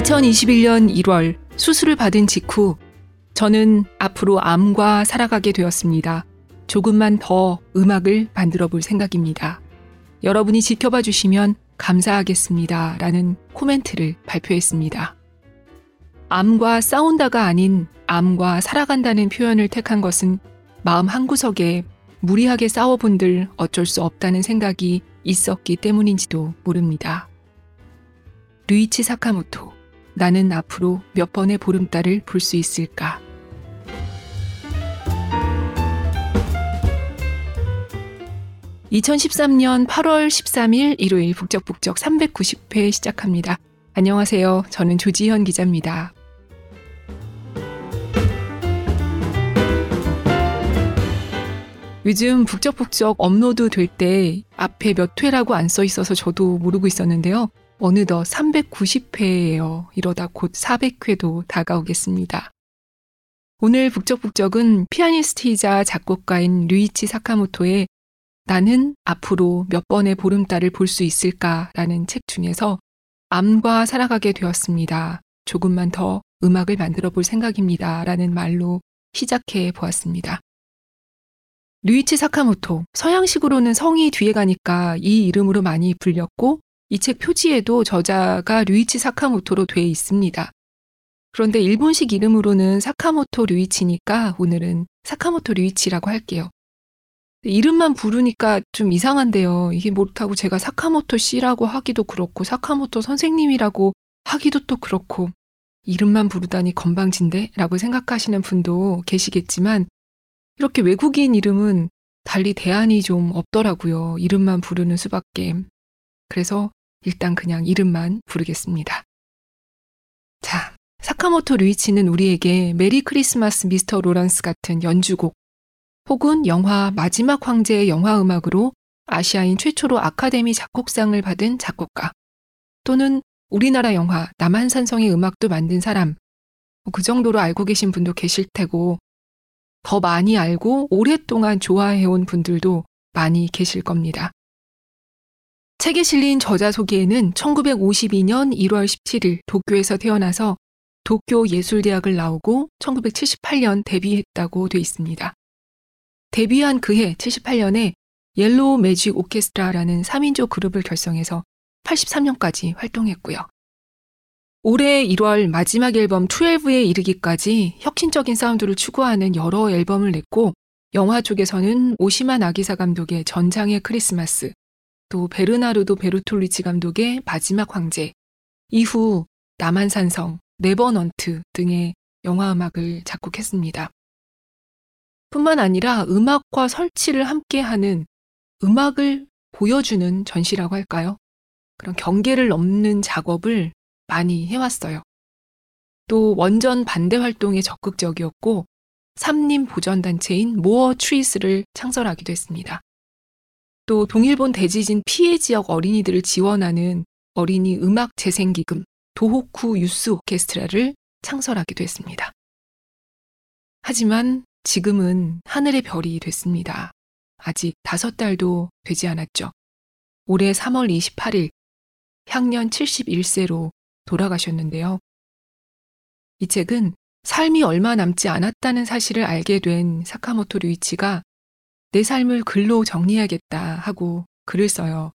2021년 1월 수술을 받은 직후 저는 앞으로 암과 살아가게 되었습니다. 조금만 더 음악을 만들어 볼 생각입니다. 여러분이 지켜봐 주시면 감사하겠습니다. 라는 코멘트를 발표했습니다. 암과 싸운다가 아닌 암과 살아간다는 표현을 택한 것은 마음 한구석에 무리하게 싸워본들 어쩔 수 없다는 생각이 있었기 때문인지도 모릅니다. 류이치 사카모토, 나는 앞으로 몇 번의 보름달을 볼 수 있을까? (2013년 8월 13일) 일요일 북적북적 (390회) 시작합니다. 안녕하세요. 저는 조지현 기자입니다. 요즘 북적북적 업로드 될 때 앞에 몇 회라고 안 써 있어서 저도 모르고 있었는데요. 어느덧 390회예요. 이러다 곧 400회도 다가오겠습니다. 오늘 북적북적은 피아니스트이자 작곡가인 류이치 사카모토의 나는 앞으로 몇 번의 보름달을 볼 수 있을까라는 책 중에서 암과 살아가게 되었습니다. 조금만 더 음악을 만들어 볼 생각입니다. 라는 말로 시작해 보았습니다. 류이치 사카모토, 서양식으로는 성이 뒤에 가니까 이 이름으로 많이 불렸고 이 책 표지에도 저자가 류이치 사카모토로 돼 있습니다. 그런데 일본식 이름으로는 사카모토 류이치니까 오늘은 사카모토 류이치라고 할게요. 이름만 부르니까 좀 이상한데요. 이게 못하고 제가 사카모토 씨라고 하기도 그렇고 사카모토 선생님이라고 하기도 또 그렇고 이름만 부르다니 건방진데? 라고 생각하시는 분도 계시겠지만 이렇게 외국인 이름은 달리 대안이 좀 없더라고요. 이름만 부르는 수밖에. 그래서 일단 그냥 이름만 부르겠습니다. 자, 사카모토 류이치는 우리에게 메리 크리스마스 미스터 로런스 같은 연주곡 혹은 영화 마지막 황제의 영화 음악으로 아시아인 최초로 아카데미 작곡상을 받은 작곡가 또는 우리나라 영화 남한산성의 음악도 만든 사람 뭐그 정도로 알고 계신 분도 계실 테고 더 많이 알고 오랫동안 좋아해온 분들도 많이 계실 겁니다. 책에 실린 저자 소개에는 1952년 1월 17일 도쿄에서 태어나서 도쿄 예술대학을 나오고 1978년 데뷔했다고 돼 있습니다. 데뷔한 그해 78년에 Yellow Magic Orchestra라는 3인조 그룹을 결성해서 83년까지 활동했고요. 올해 1월 마지막 앨범 12에 이르기까지 혁신적인 사운드를 추구하는 여러 앨범을 냈고 영화 쪽에서는 오시마 나기사 감독의 전장의 크리스마스, 또 베르나르도 베르톨루치 감독의 마지막 황제, 이후 남한산성, Revenant 등의 영화 음악을 작곡했습니다. 뿐만 아니라 음악과 설치를 함께하는 음악을 보여주는 전시라고 할까요? 그런 경계를 넘는 작업을 많이 해왔어요. 또 원전 반대 활동에 적극적이었고 삼림 보전단체인 모어 트리스를 창설하기도 했습니다. 또 동일본 대지진 피해 지역 어린이들을 지원하는 어린이 음악 재생기금 도호쿠 유스 오케스트라를 창설하기도 했습니다. 하지만 지금은 하늘의 별이 됐습니다. 아직 다섯 달도 되지 않았죠. 올해 3월 28일 향년 71세로 돌아가셨는데요. 이 책은 삶이 얼마 남지 않았다는 사실을 알게 된 사카모토 류이치가 내 삶을 글로 정리하겠다 하고 글을 써요.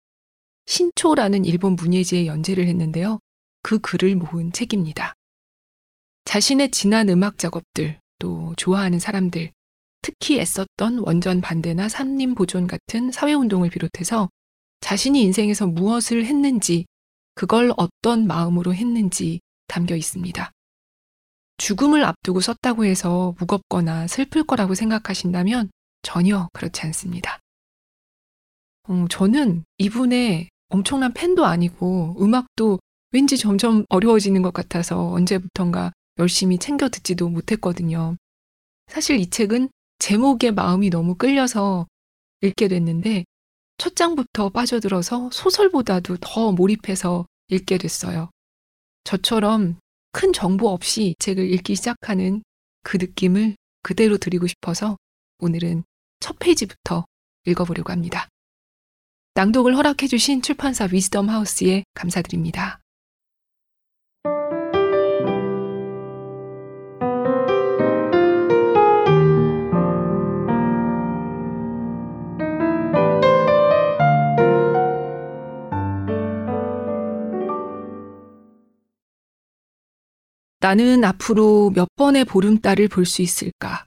신초라는 일본 문예지에 연재를 했는데요. 그 글을 모은 책입니다. 자신의 지난 음악 작업들, 또 좋아하는 사람들, 특히 애썼던 원전 반대나 삼림 보존 같은 사회운동을 비롯해서 자신이 인생에서 무엇을 했는지 그걸 어떤 마음으로 했는지 담겨 있습니다. 죽음을 앞두고 썼다고 해서 무겁거나 슬플 거라고 생각하신다면 전혀 그렇지 않습니다. 어, 저는 이분의 엄청난 팬도 아니고 음악도 왠지 점점 어려워지는 것 같아서 언제부턴가 열심히 챙겨 듣지도 못했거든요. 사실 이 책은 제목에 마음이 너무 끌려서 읽게 됐는데 첫 장부터 빠져들어서 소설보다도 더 몰입해서 읽게 됐어요. 저처럼 큰 정보 없이 이 책을 읽기 시작하는 그 느낌을 그대로 드리고 싶어서 오늘은 첫 페이지부터 읽어보려고 합니다. 낭독을 허락해주신 출판사 위즈덤 하우스에 감사드립니다. 나는 앞으로 몇 번의 보름달을 볼 수 있을까?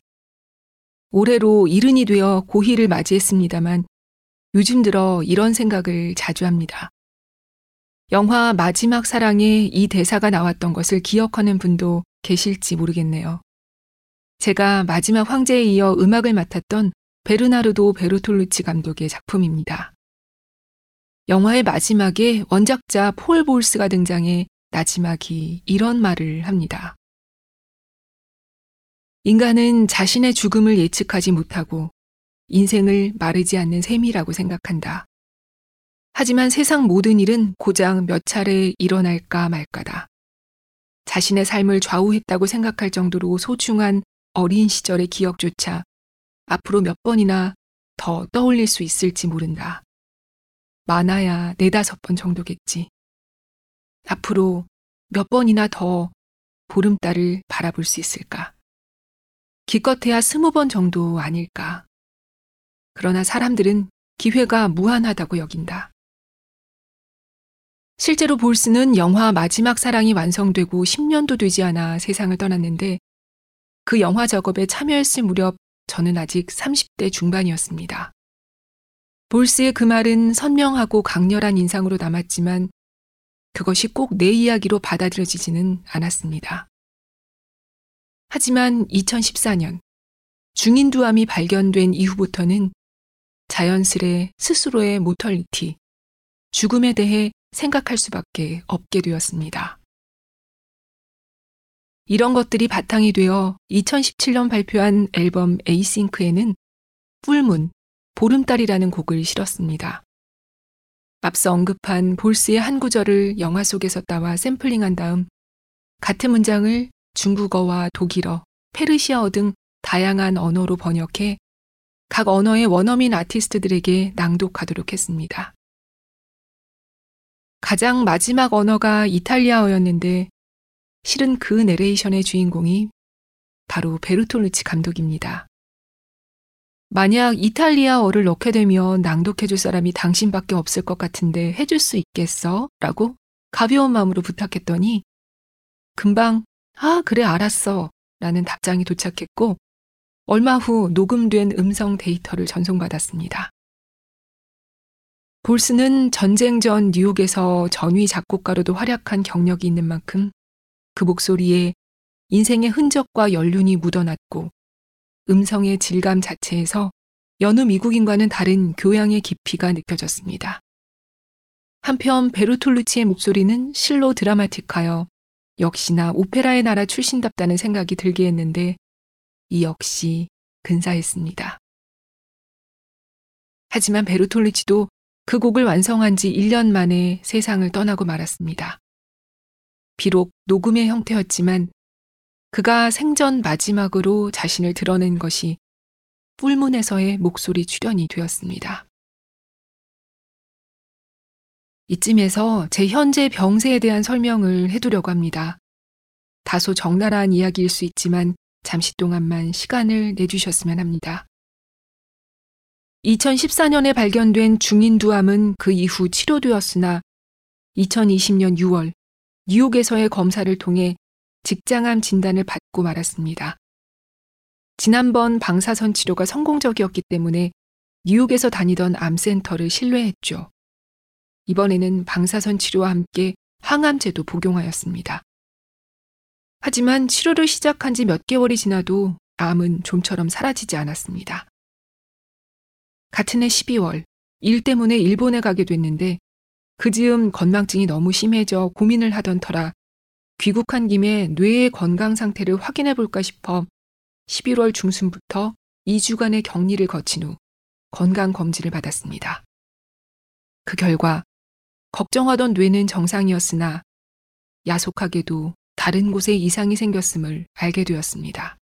올해로 이른이 되어 고희를 맞이했습니다만 요즘 들어 이런 생각을 자주 합니다. 영화 마지막 사랑에 이 대사가 나왔던 것을 기억하는 분도 계실지 모르겠네요. 제가 마지막 황제에 이어 음악을 맡았던 베르나르도 베르톨루치 감독의 작품입니다. 영화의 마지막에 원작자 폴 볼스가 등장해 나지막이 이런 말을 합니다. 인간은 자신의 죽음을 예측하지 못하고 인생을 마르지 않는 셈이라고 생각한다. 하지만 세상 모든 일은 고장 몇 차례 일어날까 말까다. 자신의 삶을 좌우했다고 생각할 정도로 소중한 어린 시절의 기억조차 앞으로 몇 번이나 더 떠올릴 수 있을지 모른다. 많아야 네다섯 번 정도겠지. 앞으로 몇 번이나 더 보름달을 바라볼 수 있을까? 기껏해야 스무 번 정도 아닐까? 그러나 사람들은 기회가 무한하다고 여긴다. 실제로 볼스는 영화 마지막 사랑이 완성되고 10년도 되지 않아 세상을 떠났는데 그 영화 작업에 참여했을 무렵 저는 아직 30대 중반이었습니다. 볼스의 그 말은 선명하고 강렬한 인상으로 남았지만 그것이 꼭 내 이야기로 받아들여지지는 않았습니다. 하지만 2014년 중인두암이 발견된 이후부터는 자연스레 스스로의 모털리티, 죽음에 대해 생각할 수밖에 없게 되었습니다. 이런 것들이 바탕이 되어 2017년 발표한 앨범 에이싱크에는 뿔문, 보름달이라는 곡을 실었습니다. 앞서 언급한 볼스의 한 구절을 영화 속에서 따와 샘플링한 다음 같은 문장을 중국어와 독일어, 페르시아어 등 다양한 언어로 번역해 각 언어의 원어민 아티스트들에게 낭독하도록 했습니다. 가장 마지막 언어가 이탈리아어였는데 실은 그 내레이션의 주인공이 바로 베르톨루치 감독입니다. 만약 이탈리아어를 넣게 되면 낭독해줄 사람이 당신밖에 없을 것 같은데 해줄 수 있겠어? 라고 가벼운 마음으로 부탁했더니 금방 아, 그래, 알았어. 라는 답장이 도착했고 얼마 후 녹음된 음성 데이터를 전송받았습니다. 볼스는 전쟁 전 뉴욕에서 전위 작곡가로도 활약한 경력이 있는 만큼 그 목소리에 인생의 흔적과 연륜이 묻어났고 음성의 질감 자체에서 여느 미국인과는 다른 교양의 깊이가 느껴졌습니다. 한편 베르톨루치의 목소리는 실로 드라마틱하여 역시나 오페라의 나라 출신답다는 생각이 들게 했는데 이 역시 근사했습니다. 하지만 베르톨루치도 그 곡을 완성한 지 1년 만에 세상을 떠나고 말았습니다. 비록 녹음의 형태였지만 그가 생전 마지막으로 자신을 드러낸 것이 뿔문에서의 목소리 출연이 되었습니다. 이쯤에서 제 현재 병세에 대한 설명을 해두려고 합니다. 다소 적나라한 이야기일 수 있지만 잠시 동안만 시간을 내주셨으면 합니다. 2014년에 발견된 중인두암은 그 이후 치료되었으나 2020년 6월 뉴욕에서의 검사를 통해 직장암 진단을 받고 말았습니다. 지난번 방사선 치료가 성공적이었기 때문에 뉴욕에서 다니던 암센터를 신뢰했죠. 이번에는 방사선 치료와 함께 항암제도 복용하였습니다. 하지만 치료를 시작한 지 몇 개월이 지나도 암은 좀처럼 사라지지 않았습니다. 같은 해 12월 일 때문에 일본에 가게 됐는데 그 즈음 건망증이 너무 심해져 고민을 하던 터라 귀국한 김에 뇌의 건강 상태를 확인해 볼까 싶어 11월 중순부터 2주간의 격리를 거친 후 건강 검진을 받았습니다. 그 결과 걱정하던 뇌는 정상이었으나 야속하게도 다른 곳에 이상이 생겼음을 알게 되었습니다.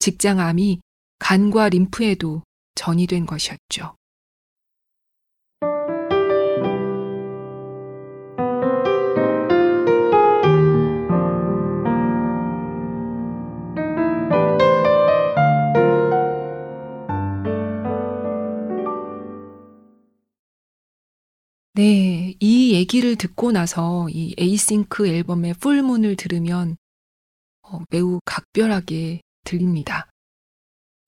직장암이 간과 림프에도 전이된 것이었죠. 네, 이 얘기를 듣고 나서 이 에이싱크 앨범의 풀문을 들으면 어, 매우 각별하게 들립니다.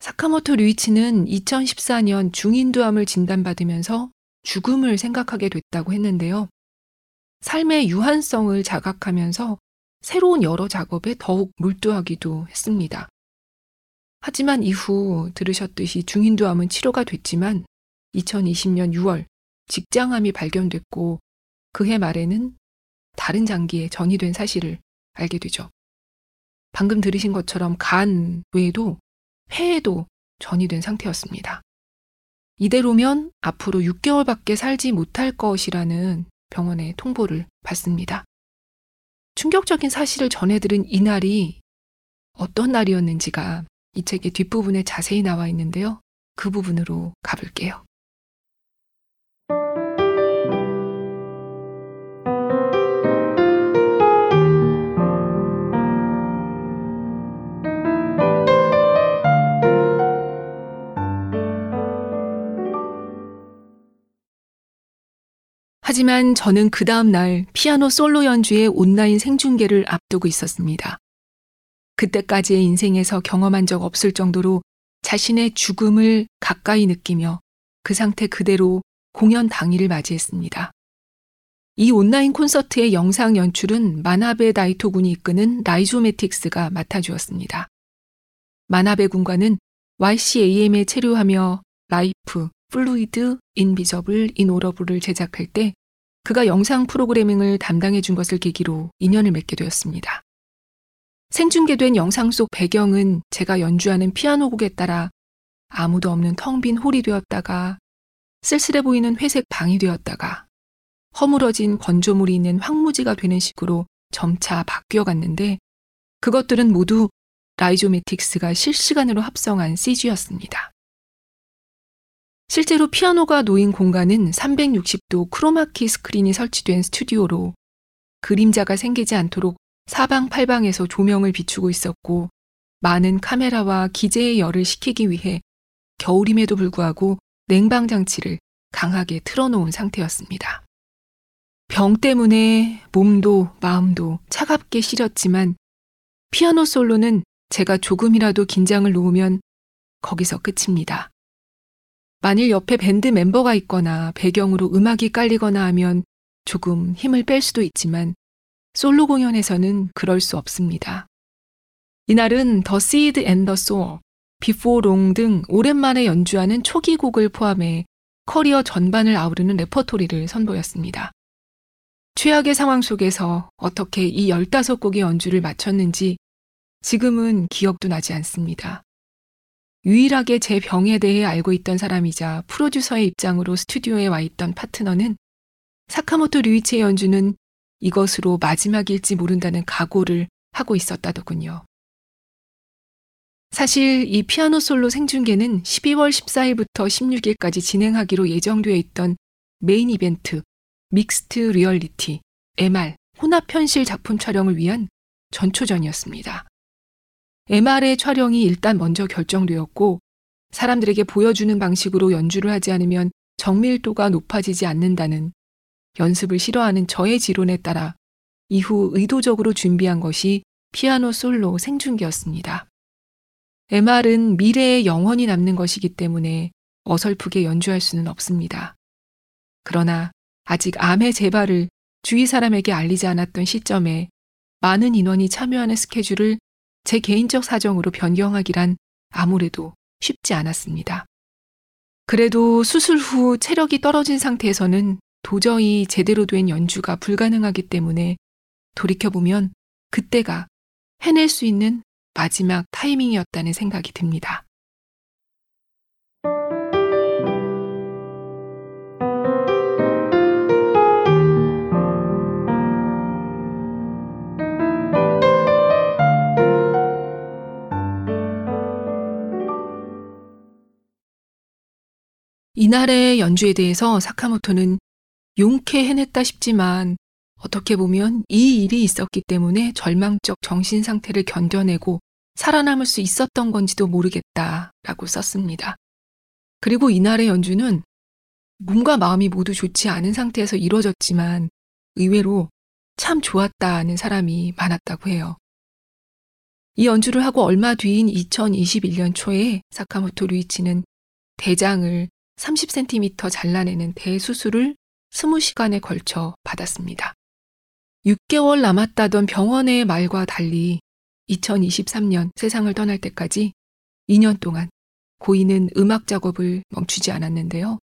사카모토 류이치는 2014년 중인두암을 진단받으면서 죽음을 생각하게 됐다고 했는데요. 삶의 유한성을 자각하면서 새로운 여러 작업에 더욱 몰두하기도 했습니다. 하지만 이후 들으셨듯이 중인두암은 치료가 됐지만 2020년 6월 직장암이 발견됐고 그해 말에는 다른 장기에 전이된 사실을 알게 되죠. 방금 들으신 것처럼 간 외에도 폐에도 전이된 상태였습니다. 이대로면 앞으로 6개월밖에 살지 못할 것이라는 병원의 통보를 받습니다. 충격적인 사실을 전해들은 이날이 어떤 날이었는지가 이 책의 뒷부분에 자세히 나와 있는데요. 그 부분으로 가볼게요. 하지만 저는 그 다음날 피아노 솔로 연주의 온라인 생중계를 앞두고 있었습니다. 그때까지의 인생에서 경험한 적 없을 정도로 자신의 죽음을 가까이 느끼며 그 상태 그대로 공연 당일을 맞이했습니다. 이 온라인 콘서트의 영상 연출은 마나베 다이토 군이 이끄는 라이조매틱스가 맡아주었습니다. 마나베 군과는 YCAM에 체류하며 라이프, 플루이드, 인비저블, 인오러블을 제작할 때 그가 영상 프로그래밍을 담당해 준 것을 계기로 인연을 맺게 되었습니다. 생중계된 영상 속 배경은 제가 연주하는 피아노 곡에 따라 아무도 없는 텅 빈 홀이 되었다가 쓸쓸해 보이는 회색 방이 되었다가 허물어진 건조물이 있는 황무지가 되는 식으로 점차 바뀌어 갔는데 그것들은 모두 Rhizomatiks가 실시간으로 합성한 CG였습니다. 실제로 피아노가 놓인 공간은 360도 크로마키 스크린이 설치된 스튜디오로 그림자가 생기지 않도록 사방팔방에서 조명을 비추고 있었고 많은 카메라와 기재의 열을 식히기 위해 겨울임에도 불구하고 냉방 장치를 강하게 틀어놓은 상태였습니다. 병 때문에 몸도 마음도 차갑게 시렸지만 피아노 솔로는 제가 조금이라도 긴장을 놓으면 거기서 끝입니다. 만일 옆에 밴드 멤버가 있거나 배경으로 음악이 깔리거나 하면 조금 힘을 뺄 수도 있지만 솔로 공연에서는 그럴 수 없습니다. 이날은 The Seed and the Sower, Before Long 등 오랜만에 연주하는 초기 곡을 포함해 커리어 전반을 아우르는 레퍼토리를 선보였습니다. 최악의 상황 속에서 어떻게 이 15곡의 연주를 마쳤는지 지금은 기억도 나지 않습니다. 유일하게 제 병에 대해 알고 있던 사람이자 프로듀서의 입장으로 스튜디오에 와 있던 파트너는 사카모토 류이치의 연주는 이것으로 마지막일지 모른다는 각오를 하고 있었다더군요. 사실 이 피아노 솔로 생중계는 12월 14일부터 16일까지 진행하기로 예정되어 있던 메인 이벤트 Mixed Reality MR 혼합 현실 작품 촬영을 위한 전초전이었습니다. MR의 촬영이 일단 먼저 결정되었고 사람들에게 보여주는 방식으로 연주를 하지 않으면 정밀도가 높아지지 않는다는 연습을 싫어하는 저의 지론에 따라 이후 의도적으로 준비한 것이 피아노 솔로 생중계였습니다. MR은 미래에 영원히 남는 것이기 때문에 어설프게 연주할 수는 없습니다. 그러나 아직 암의 재발을 주위 사람에게 알리지 않았던 시점에 많은 인원이 참여하는 스케줄을 제 개인적 사정으로 변경하기란 아무래도 쉽지 않았습니다. 그래도 수술 후 체력이 떨어진 상태에서는 도저히 제대로 된 연주가 불가능하기 때문에 돌이켜보면 그때가 해낼 수 있는 마지막 타이밍이었다는 생각이 듭니다. 이날의 연주에 대해서 사카모토는 용케 해냈다 싶지만 어떻게 보면 이 일이 있었기 때문에 절망적 정신 상태를 견뎌내고 살아남을 수 있었던 건지도 모르겠다라고 썼습니다. 그리고 이날의 연주는 몸과 마음이 모두 좋지 않은 상태에서 이루어졌지만 의외로 참 좋았다는 사람이 많았다고 해요. 이 연주를 하고 얼마 뒤인 2021년 초에 사카모토 류이치는 대장을 30cm 잘라내는 대수술을 20시간에 걸쳐 받았습니다. 6개월 남았다던 병원의 말과 달리 2023년 세상을 떠날 때까지 2년 동안 고인은 음악 작업을 멈추지 않았는데요.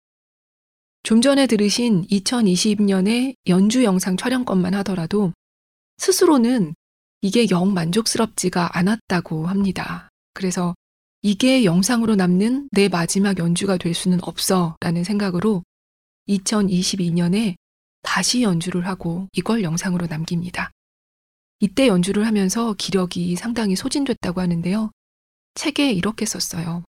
좀 전에 들으신 2020년의 연주 영상 촬영권만 하더라도 스스로는 이게 영 만족스럽지가 않았다고 합니다. 그래서 이게 영상으로 남는 내 마지막 연주가 될 수는 없어 라는 생각으로 2022년에 다시 연주를 하고 이걸 영상으로 남깁니다. 이때 연주를 하면서 기력이 상당히 소진됐다고 하는데요. 책에 이렇게 썼어요.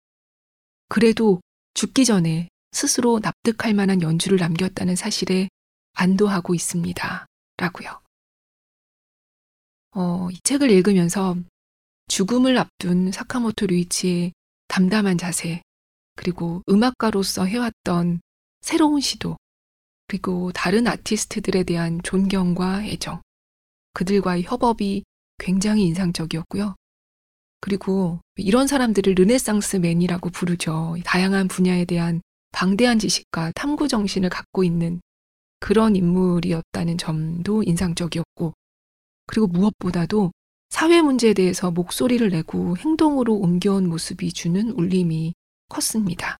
그래도 죽기 전에 스스로 납득할 만한 연주를 남겼다는 사실에 안도하고 있습니다. 라고요. 어, 이 책을 읽으면서 죽음을 앞둔 사카모토 류이치의 담담한 자세, 그리고 음악가로서 해왔던 새로운 시도, 그리고 다른 아티스트들에 대한 존경과 애정, 그들과의 협업이 굉장히 인상적이었고요. 그리고 이런 사람들을 르네상스 맨이라고 부르죠. 다양한 분야에 대한 방대한 지식과 탐구 정신을 갖고 있는 그런 인물이었다는 점도 인상적이었고, 그리고 무엇보다도 사회 문제에 대해서 목소리를 내고 행동으로 옮겨온 모습이 주는 울림이 컸습니다.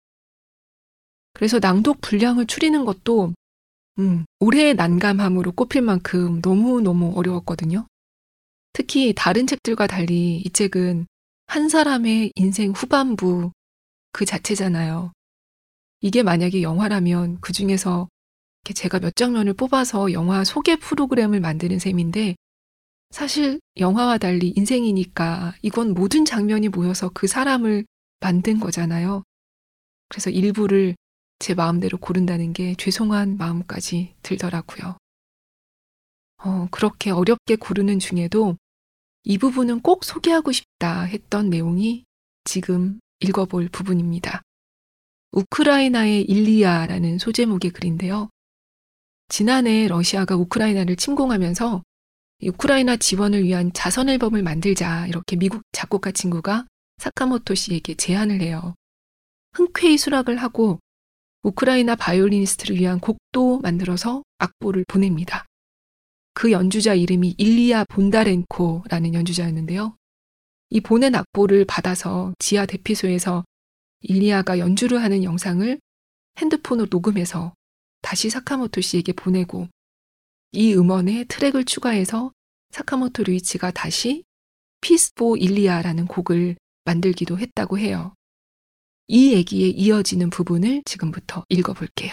그래서 낭독 분량을 추리는 것도 음, 올해의 난감함으로 꼽힐 만큼 너무너무 어려웠거든요. 특히 다른 책들과 달리 이 책은 한 사람의 인생 후반부 그 자체잖아요. 이게 만약에 영화라면 그 중에서 제가 몇 장면을 뽑아서 영화 소개 프로그램을 만드는 셈인데 사실 영화와 달리 인생이니까 이건 모든 장면이 모여서 그 사람을 만든 거잖아요. 그래서 일부를 제 마음대로 고른다는 게 죄송한 마음까지 들더라고요. 어, 그렇게 어렵게 고르는 중에도 이 부분은 꼭 소개하고 싶다 했던 내용이 지금 읽어볼 부분입니다. 우크라이나의 일리아라는 소제목의 글인데요. 지난해 러시아가 우크라이나를 침공하면서 우크라이나 지원을 위한 자선 앨범을 만들자 이렇게 미국 작곡가 친구가 사카모토 씨에게 제안을 해요. 흔쾌히 수락을 하고 우크라이나 바이올리니스트를 위한 곡도 만들어서 악보를 보냅니다. 그 연주자 이름이 일리아 본다렌코라는 연주자였는데요. 이 보낸 악보를 받아서 지하 대피소에서 일리아가 연주를 하는 영상을 핸드폰으로 녹음해서 다시 사카모토 씨에게 보내고 이 음원에 트랙을 추가해서 사카모토 류이치가 다시 피스포 일리아라는 곡을 만들기도 했다고 해요. 이 얘기에 이어지는 부분을 지금부터 읽어볼게요.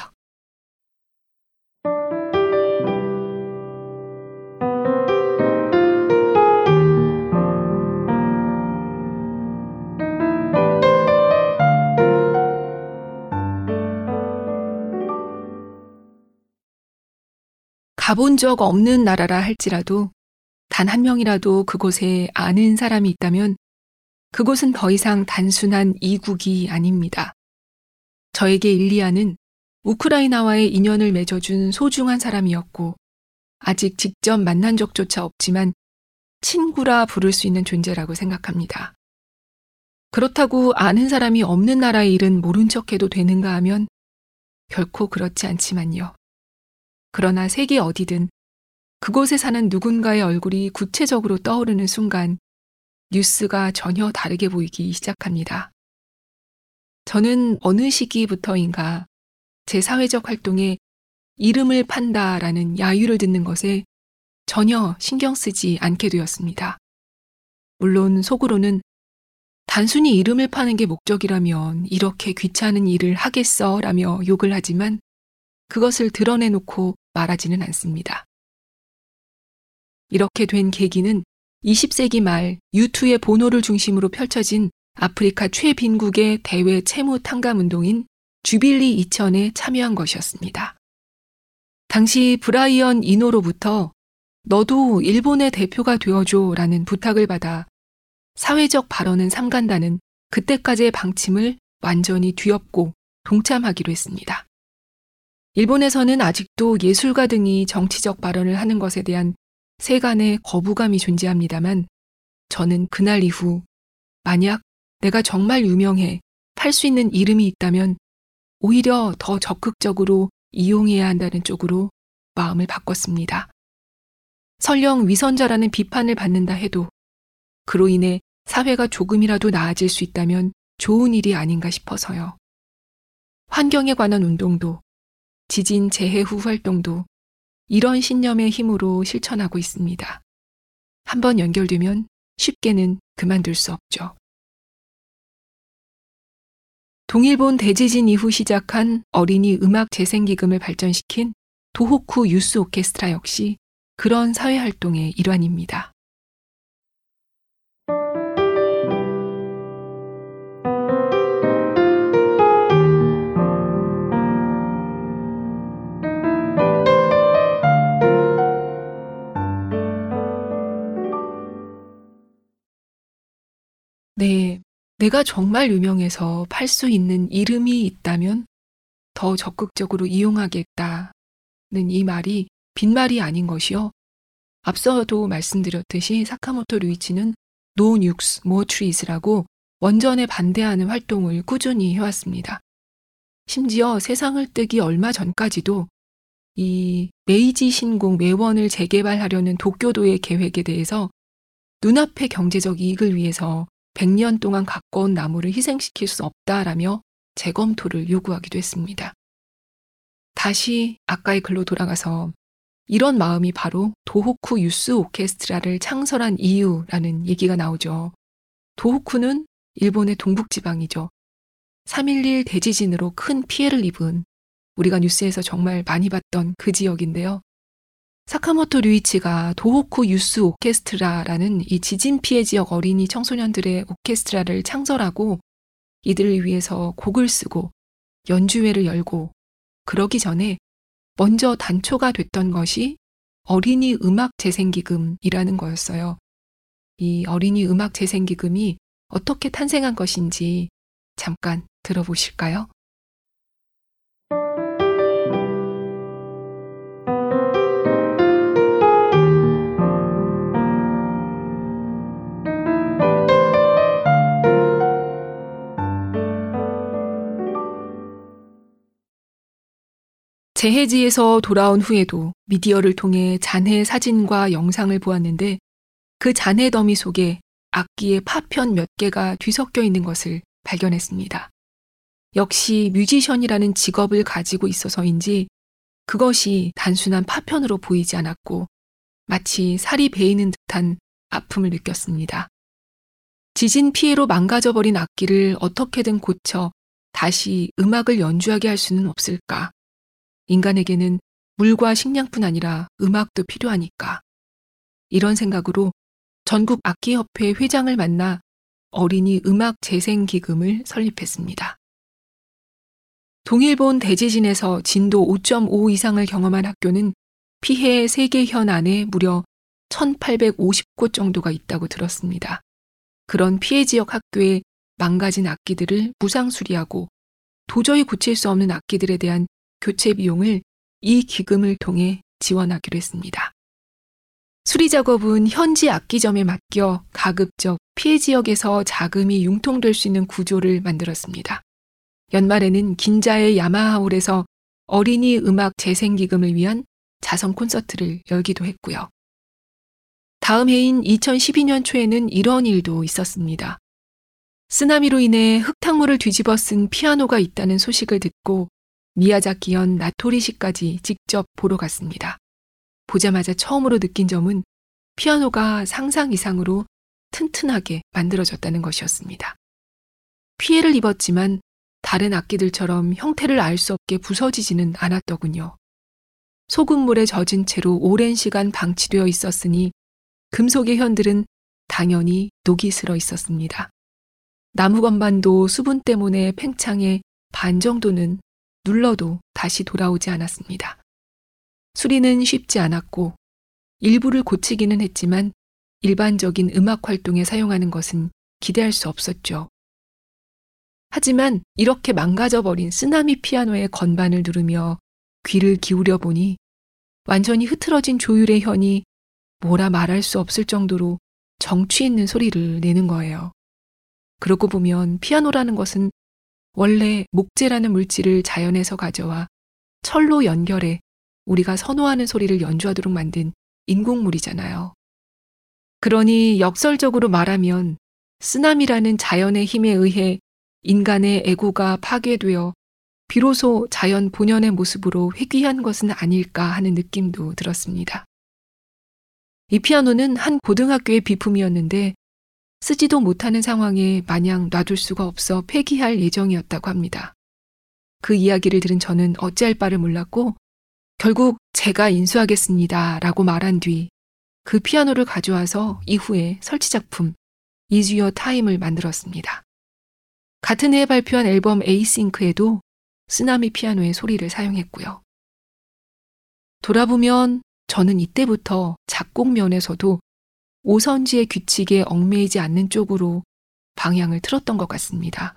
가본 적 없는 나라라 할지라도 단 한 명이라도 그곳에 아는 사람이 있다면 그곳은 더 이상 단순한 이국이 아닙니다. 저에게 일리아는 우크라이나와의 인연을 맺어준 소중한 사람이었고, 아직 직접 만난 적조차 없지만 친구라 부를 수 있는 존재라고 생각합니다. 그렇다고 아는 사람이 없는 나라의 일은 모른 척 해도 되는가 하면 결코 그렇지 않지만요. 그러나 세계 어디든 그곳에 사는 누군가의 얼굴이 구체적으로 떠오르는 순간 뉴스가 전혀 다르게 보이기 시작합니다. 저는 어느 시기부터인가 제 사회적 활동에 이름을 판다라는 야유를 듣는 것에 전혀 신경 쓰지 않게 되었습니다. 물론 속으로는 단순히 이름을 파는 게 목적이라면 이렇게 귀찮은 일을 하겠어 라며 욕을 하지만 그것을 드러내놓고 말하지는 않습니다. 이렇게 된 계기는 20세기 말 유투의 본호를 중심으로 펼쳐진 아프리카 최빈국의 대외 채무 탕감 운동인 주빌리 2000에 참여한 것이었습니다. 당시 브라이언 이노로부터 너도 일본의 대표가 되어줘 라는 부탁을 받아 사회적 발언은 삼간다는 그때까지의 방침을 완전히 뒤엎고 동참하기로 했습니다. 일본에서는 아직도 예술가 등이 정치적 발언을 하는 것에 대한 세간의 거부감이 존재합니다만 저는 그날 이후 만약 내가 정말 유명해 팔 수 있는 이름이 있다면 오히려 더 적극적으로 이용해야 한다는 쪽으로 마음을 바꿨습니다. 설령 위선자라는 비판을 받는다 해도 그로 인해 사회가 조금이라도 나아질 수 있다면 좋은 일이 아닌가 싶어서요. 환경에 관한 운동도 지진 재해 후 활동도 이런 신념의 힘으로 실천하고 있습니다. 한번 연결되면 쉽게는 그만둘 수 없죠. 동일본 대지진 이후 시작한 어린이 음악 재생기금을 발전시킨 도호쿠 유스 오케스트라 역시 그런 사회활동의 일환입니다. 네, 내가 정말 유명해서 팔 수 있는 이름이 있다면 더 적극적으로 이용하겠다는 이 말이 빈말이 아닌 것이요. 앞서도 말씀드렸듯이 사카모토 류이치는 No Nukes, More Trees라고 원전에 반대하는 활동을 꾸준히 해왔습니다. 심지어 세상을 뜨기 얼마 전까지도 이 메이지 신공 매원을 재개발하려는 도쿄도의 계획에 대해서 눈앞의 경제적 이익을 위해서 100년 동안 가꿔온 나무를 희생시킬 수 없다라며 재검토를 요구하기도 했습니다. 다시 아까의 글로 돌아가서 이런 마음이 바로 도호쿠 유스 오케스트라를 창설한 이유라는 얘기가 나오죠. 도호쿠는 일본의 동북지방이죠. 3.11 대지진으로 큰 피해를 입은 우리가 뉴스에서 정말 많이 봤던 그 지역인데요. 사카모토 류이치가 도호쿠 유스 오케스트라라는 이 지진 피해 지역 어린이 청소년들의 오케스트라를 창설하고 이들을 위해서 곡을 쓰고 연주회를 열고 그러기 전에 먼저 단초가 됐던 것이 어린이 음악 재생기금이라는 거였어요. 이 어린이 음악 재생기금이 어떻게 탄생한 것인지 잠깐 들어보실까요? 재해지에서 돌아온 후에도 미디어를 통해 잔해 사진과 영상을 보았는데 그 잔해 더미 속에 악기의 파편 몇 개가 뒤섞여 있는 것을 발견했습니다. 역시 뮤지션이라는 직업을 가지고 있어서인지 그것이 단순한 파편으로 보이지 않았고 마치 살이 베이는 듯한 아픔을 느꼈습니다. 지진 피해로 망가져버린 악기를 어떻게든 고쳐 다시 음악을 연주하게 할 수는 없을까? 인간에게는 물과 식량뿐 아니라 음악도 필요하니까. 이런 생각으로 전국 악기협회 회장을 만나 어린이 음악 재생 기금을 설립했습니다. 동일본 대지진에서 진도 5.5 이상을 경험한 학교는 피해 세계현 안에 무려 1850곳 정도가 있다고 들었습니다. 그런 피해 지역 학교의 망가진 악기들을 무상 수리하고 도저히 고칠 수 없는 악기들에 대한 교체 비용을 이 기금을 통해 지원하기로 했습니다. 수리 작업은 현지 악기점에 맡겨 가급적 피해 지역에서 자금이 융통될 수 있는 구조를 만들었습니다. 연말에는 긴자의 야마하홀에서 어린이 음악 재생기금을 위한 자선 콘서트를 열기도 했고요. 다음 해인 2012년 초에는 이런 일도 있었습니다. 쓰나미로 인해 흙탕물을 뒤집어 쓴 피아노가 있다는 소식을 듣고 미야자키현 나토리시까지 직접 보러 갔습니다. 보자마자 처음으로 느낀 점은 피아노가 상상 이상으로 튼튼하게 만들어졌다는 것이었습니다. 피해를 입었지만 다른 악기들처럼 형태를 알 수 없게 부서지지는 않았더군요. 소금물에 젖은 채로 오랜 시간 방치되어 있었으니 금속의 현들은 당연히 녹이 슬어 있었습니다. 나무 건반도 수분 때문에 팽창해 반 정도는 눌러도 다시 돌아오지 않았습니다. 수리는 쉽지 않았고 일부를 고치기는 했지만 일반적인 음악 활동에 사용하는 것은 기대할 수 없었죠. 하지만 이렇게 망가져버린 쓰나미 피아노의 건반을 누르며 귀를 기울여 보니 완전히 흐트러진 조율의 현이 뭐라 말할 수 없을 정도로 정취 있는 소리를 내는 거예요. 그러고 보면 피아노라는 것은 원래 목재라는 물질을 자연에서 가져와 철로 연결해 우리가 선호하는 소리를 연주하도록 만든 인공물이잖아요. 그러니 역설적으로 말하면 쓰나미라는 자연의 힘에 의해 인간의 에고가 파괴되어 비로소 자연 본연의 모습으로 회귀한 것은 아닐까 하는 느낌도 들었습니다. 이 피아노는 한 고등학교의 비품이었는데 쓰지도 못하는 상황에 마냥 놔둘 수가 없어 폐기할 예정이었다고 합니다. 그 이야기를 들은 저는 어찌할 바를 몰랐고 결국 제가 인수하겠습니다 라고 말한 뒤 그 피아노를 가져와서 이후에 설치작품 Your Time을 만들었습니다. 같은 해에 발표한 앨범 에이싱크에도 쓰나미 피아노의 소리를 사용했고요. 돌아보면 저는 이때부터 작곡 면에서도 오선지의 규칙에 얽매이지 않는 쪽으로 방향을 틀었던 것 같습니다.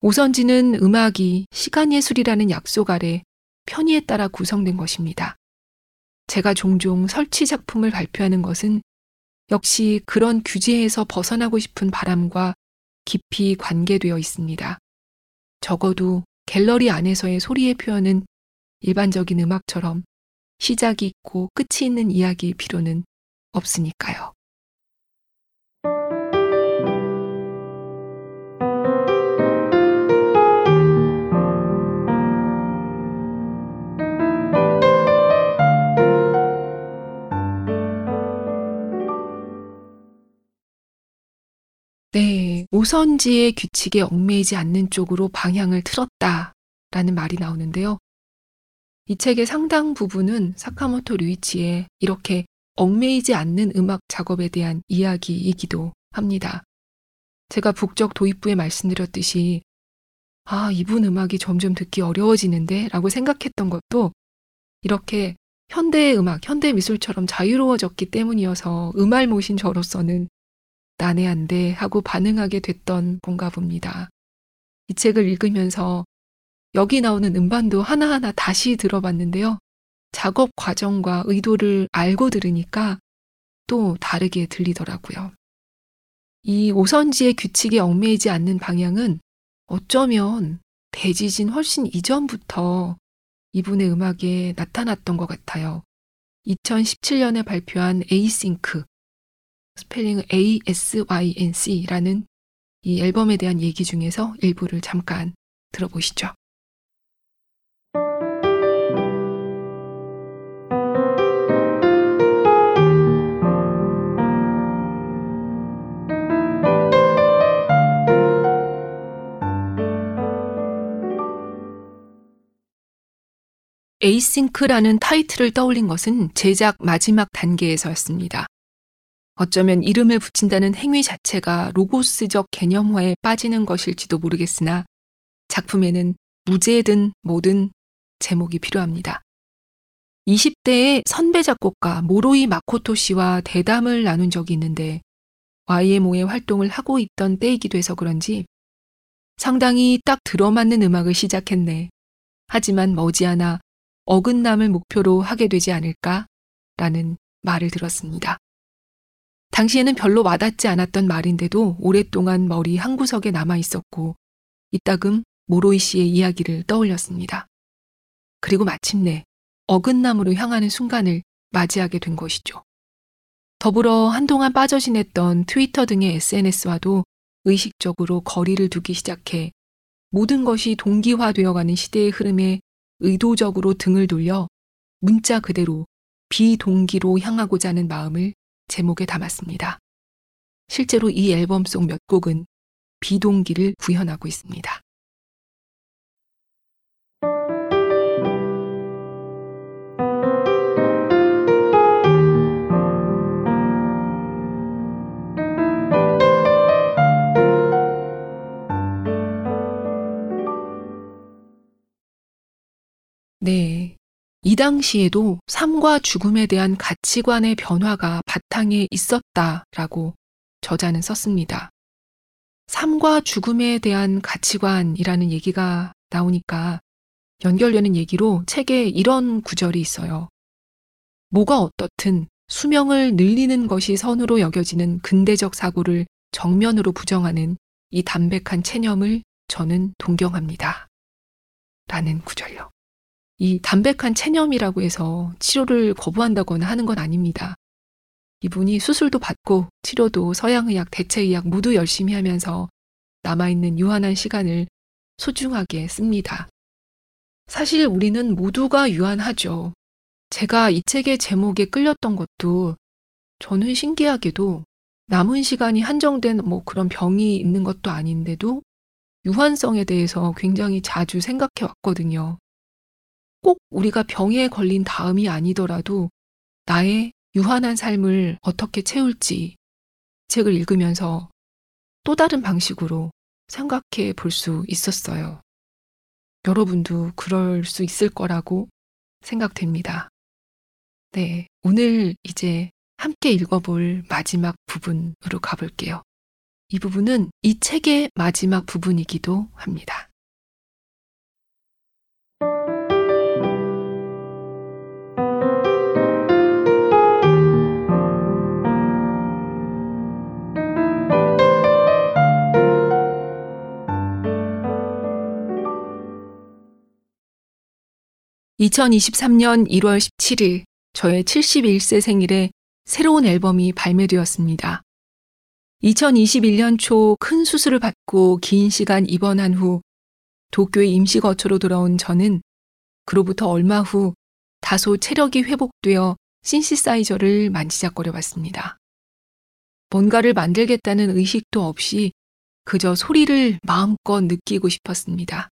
오선지는 음악이 시간 예술이라는 약속 아래 편의에 따라 구성된 것입니다. 제가 종종 설치 작품을 발표하는 것은 역시 그런 규제에서 벗어나고 싶은 바람과 깊이 관계되어 있습니다. 적어도 갤러리 안에서의 소리의 표현은 일반적인 음악처럼 시작이 있고 끝이 있는 이야기일 필요는 없으니까요. 네, 오선지의 규칙에 얽매이지 않는 쪽으로 방향을 틀었다 라는 말이 나오는데요. 이 책의 상당 부분은 사카모토 류이치의 이렇게 얽매이지 않는 음악 작업에 대한 이야기이기도 합니다. 제가 북적 도입부에 말씀드렸듯이 아, 이분 음악이 점점 듣기 어려워지는데 라고 생각했던 것도 이렇게 현대 음악, 현대 미술처럼 자유로워졌기 때문이어서 음알 모신 저로서는 난해한데 하고 반응하게 됐던 건가 봅니다. 이 책을 읽으면서 여기 나오는 음반도 하나하나 다시 들어봤는데요. 작업 과정과 의도를 알고 들으니까 또 다르게 들리더라고요. 이 오선지의 규칙에 얽매이지 않는 방향은 어쩌면 대지진 훨씬 이전부터 이분의 음악에 나타났던 것 같아요. 2017년에 발표한 에이싱크, 스펠링 ASYNC라는 이 앨범에 대한 얘기 중에서 일부를 잠깐 들어보시죠. 에이싱크라는 타이틀을 떠올린 것은 제작 마지막 단계에서였습니다. 어쩌면 이름을 붙인다는 행위 자체가 로고스적 개념화에 빠지는 것일지도 모르겠으나 작품에는 무제든 뭐든 제목이 필요합니다. 20대의 선배 작곡가 모로이 마코토 씨와 대담을 나눈 적이 있는데 YMO의 활동을 하고 있던 때이기도 해서 그런지 상당히 딱 들어맞는 음악을 시작했네. 하지만 머지않아 어긋남을 목표로 하게 되지 않을까? 라는 말을 들었습니다. 당시에는 별로 와닿지 않았던 말인데도 오랫동안 머리 한 구석에 남아 있었고, 이따금 모로이 씨의 이야기를 떠올렸습니다. 그리고 마침내 어긋남으로 향하는 순간을 맞이하게 된 것이죠. 더불어 한동안 빠져 지냈던 트위터 등의 SNS와도 의식적으로 거리를 두기 시작해 모든 것이 동기화되어가는 시대의 흐름에 의도적으로 등을 돌려 문자 그대로 비동기로 향하고자 하는 마음을 제목에 담았습니다. 실제로 이 앨범 속 몇 곡은 비동기를 구현하고 있습니다. 네. 이 당시에도 삶과 죽음에 대한 가치관의 변화가 바탕에 있었다라고 저자는 썼습니다. 삶과 죽음에 대한 가치관이라는 얘기가 나오니까 연결되는 얘기로 책에 이런 구절이 있어요. 뭐가 어떻든 수명을 늘리는 것이 선으로 여겨지는 근대적 사고를 정면으로 부정하는 이 담백한 체념을 저는 동경합니다. 라는 구절요. 이 담백한 체념이라고 해서 치료를 거부한다거나 하는 건 아닙니다. 이분이 수술도 받고 치료도 서양의학, 대체의학 모두 열심히 하면서 남아있는 유한한 시간을 소중하게 씁니다. 사실 우리는 모두가 유한하죠. 제가 이 책의 제목에 끌렸던 것도 저는 신기하게도 남은 시간이 한정된 뭐 그런 병이 있는 것도 아닌데도 유한성에 대해서 굉장히 자주 생각해 왔거든요. 꼭 우리가 병에 걸린 다음이 아니더라도 나의 유한한 삶을 어떻게 채울지 책을 읽으면서 또 다른 방식으로 생각해 볼 수 있었어요. 여러분도 그럴 수 있을 거라고 생각됩니다. 네, 오늘 이제 함께 읽어볼 마지막 부분으로 가볼게요. 이 부분은 이 책의 마지막 부분이기도 합니다. 2023년 1월 17일 저의 71세 생일에 새로운 앨범이 발매되었습니다. 2021년 초 큰 수술을 받고 긴 시간 입원한 후 도쿄에 임시 거처로 돌아온 저는 그로부터 얼마 후 다소 체력이 회복되어 신시사이저를 만지작거려 봤습니다. 뭔가를 만들겠다는 의식도 없이 그저 소리를 마음껏 느끼고 싶었습니다.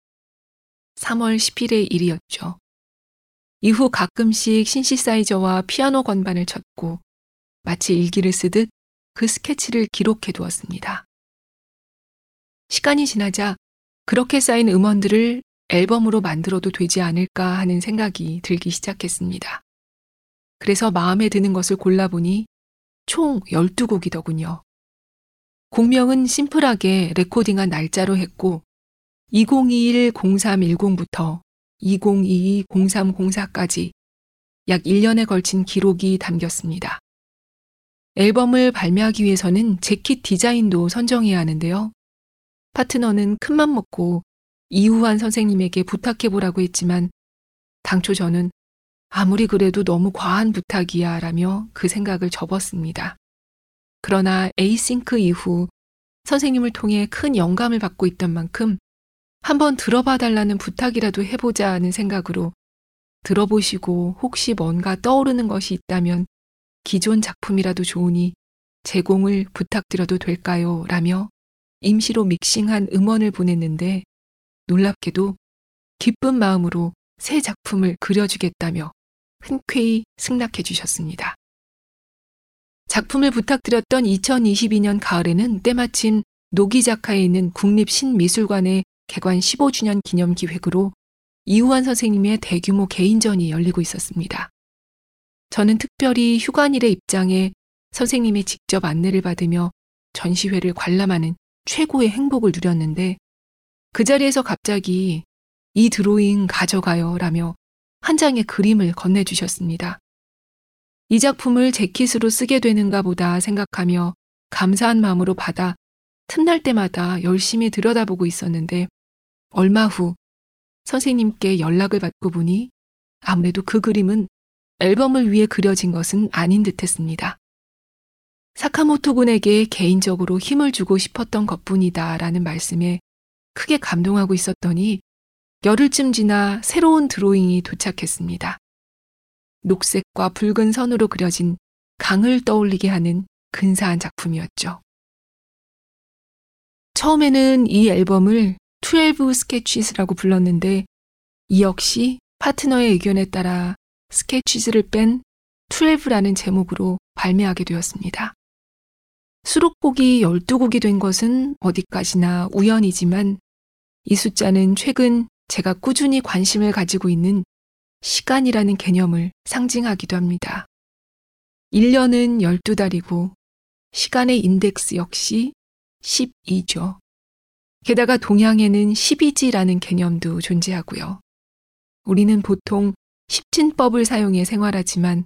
3월 10일의 일이었죠. 이후 가끔씩 신시사이저와 피아노 건반을 쳤고 마치 일기를 쓰듯 그 스케치를 기록해 두었습니다. 시간이 지나자 그렇게 쌓인 음원들을 앨범으로 만들어도 되지 않을까 하는 생각이 들기 시작했습니다. 그래서 마음에 드는 것을 골라보니 총 12곡이더군요. 곡명은 심플하게 레코딩한 날짜로 했고 2021-0310부터 2022-0304까지 약 1년에 걸친 기록이 담겼습니다. 앨범을 발매하기 위해서는 재킷 디자인도 선정해야 하는데요. 파트너는 큰맘 먹고 이우환 선생님에게 부탁해보라고 했지만 당초 저는 아무리 그래도 너무 과한 부탁이야 라며 그 생각을 접었습니다. 그러나 에이싱크 이후 선생님을 통해 큰 영감을 받고 있던 만큼 한번 들어봐 달라는 부탁이라도 해보자 하는 생각으로 들어보시고 혹시 뭔가 떠오르는 것이 있다면 기존 작품이라도 좋으니 제공을 부탁드려도 될까요? 라며 임시로 믹싱한 음원을 보냈는데 놀랍게도 기쁜 마음으로 새 작품을 그려주겠다며 흔쾌히 승낙해 주셨습니다. 작품을 부탁드렸던 2022년 가을에는 때마침 노기 자카에 있는 국립신미술관의 개관 15주년 기념 기획으로 이우환 선생님의 대규모 개인전이 열리고 있었습니다. 저는 특별히 휴관일의 입장에 선생님의 직접 안내를 받으며 전시회를 관람하는 최고의 행복을 누렸는데 그 자리에서 갑자기 이 드로잉 가져가요 라며 한 장의 그림을 건네주셨습니다. 이 작품을 재킷으로 쓰게 되는가 보다 생각하며 감사한 마음으로 받아 틈날 때마다 열심히 들여다보고 있었는데 얼마 후 선생님께 연락을 받고 보니 아무래도 그 그림은 앨범을 위해 그려진 것은 아닌 듯 했습니다. 사카모토 군에게 개인적으로 힘을 주고 싶었던 것 뿐이다 라는 말씀에 크게 감동하고 있었더니 열흘쯤 지나 새로운 드로잉이 도착했습니다. 녹색과 붉은 선으로 그려진 강을 떠올리게 하는 근사한 작품이었죠. 처음에는 이 앨범을 12 Sketches라고 불렀는데 이 역시 파트너의 의견에 따라 Sketches를 뺀 12라는 제목으로 발매하게 되었습니다. 수록곡이 12곡이 된 것은 어디까지나 우연이지만 이 숫자는 최근 제가 꾸준히 관심을 가지고 있는 시간이라는 개념을 상징하기도 합니다. 1년은 12달이고 시간의 인덱스 역시 12죠. 게다가 동양에는 12지라는 개념도 존재하고요. 우리는 보통 십진법을 사용해 생활하지만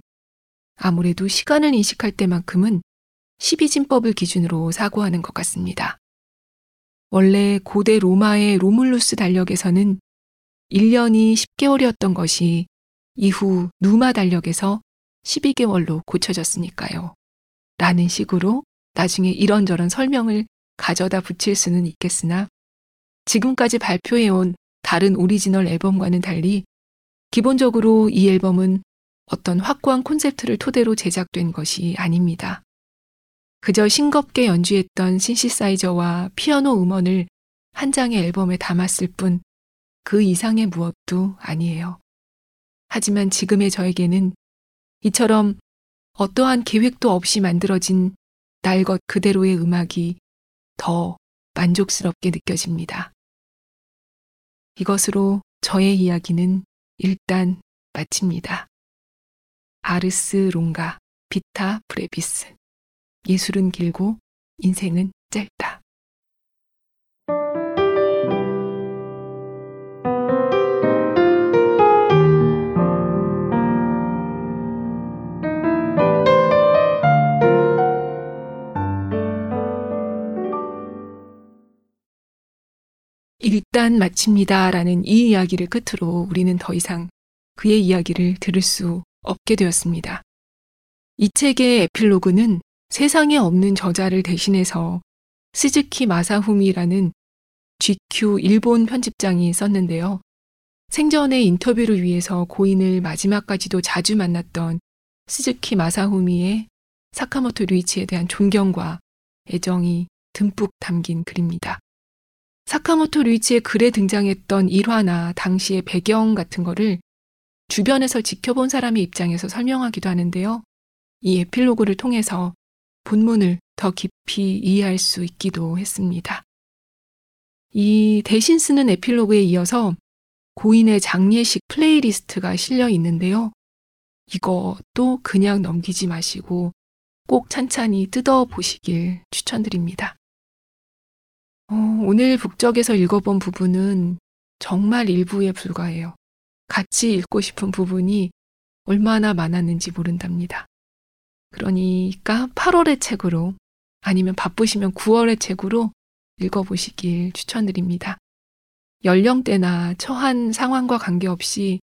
아무래도 시간을 인식할 때만큼은 12진법을 기준으로 사고하는 것 같습니다. 원래 고대 로마의 로물루스 달력에서는 1년이 10개월이었던 것이 이후 누마 달력에서 12개월로 고쳐졌으니까요. 라는 식으로 나중에 이런저런 설명을 가져다 붙일 수는 있겠으나 지금까지 발표해온 다른 오리지널 앨범과는 달리 기본적으로 이 앨범은 어떤 확고한 콘셉트를 토대로 제작된 것이 아닙니다. 그저 싱겁게 연주했던 신시사이저와 피아노 음원을 한 장의 앨범에 담았을 뿐 그 이상의 무엇도 아니에요. 하지만 지금의 저에게는 이처럼 어떠한 계획도 없이 만들어진 날 것 그대로의 음악이 더 만족스럽게 느껴집니다. 이것으로 저의 이야기는 일단 마칩니다. 아르스 롱가 비타 브레비스 예술은 길고 인생은 짧다. 일단 마칩니다라는 이 이야기를 끝으로 우리는 더 이상 그의 이야기를 들을 수 없게 되었습니다. 이 책의 에필로그는 세상에 없는 저자를 대신해서 스즈키 마사후미라는 GQ 일본 편집장이 썼는데요. 생전에 인터뷰를 위해서 고인을 마지막까지도 자주 만났던 스즈키 마사후미의 사카모토 류이치에 대한 존경과 애정이 듬뿍 담긴 글입니다. 사카모토 류이치의 글에 등장했던 일화나 당시의 배경 같은 거를 주변에서 지켜본 사람의 입장에서 설명하기도 하는데요. 이 에필로그를 통해서 본문을 더 깊이 이해할 수 있기도 했습니다. 이 대신 쓰는 에필로그에 이어서 고인의 장례식 playlist가 실려 있는데요. 이것도 그냥 넘기지 마시고 꼭 찬찬히 뜯어 보시길 추천드립니다. 어, 오늘 북적에서 읽어본 부분은 정말 일부에 불과해요. 같이 읽고 싶은 부분이 얼마나 많았는지 모른답니다. 그러니까 8월의 책으로 아니면 바쁘시면 9월의 책으로 읽어보시길 추천드립니다. 연령대나 처한 상황과 관계없이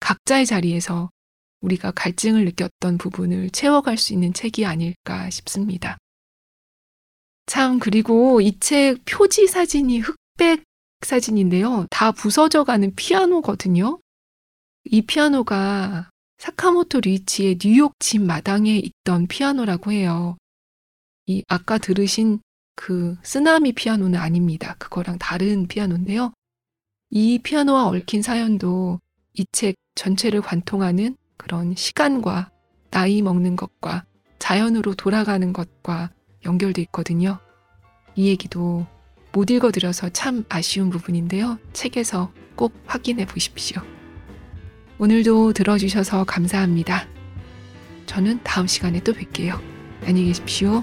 각자의 자리에서 우리가 갈증을 느꼈던 부분을 채워갈 수 있는 책이 아닐까 싶습니다. 참, 그리고 이 책 표지 사진이 흑백 사진인데요. 다 부서져 가는 피아노거든요. 이 피아노가 사카모토 리치의 뉴욕 집 마당에 있던 피아노라고 해요. 이 아까 들으신 그 쓰나미 피아노는 아닙니다. 그거랑 다른 피아노인데요. 이 피아노와 얽힌 사연도 이 책 전체를 관통하는 그런 시간과 나이 먹는 것과 자연으로 돌아가는 것과 연결돼 있거든요. 이 얘기도 못 읽어드려서 참 아쉬운 부분인데요. 책에서 꼭 확인해 보십시오. 오늘도 들어주셔서 감사합니다. 저는 다음 시간에 또 뵐게요. 안녕히 계십시오.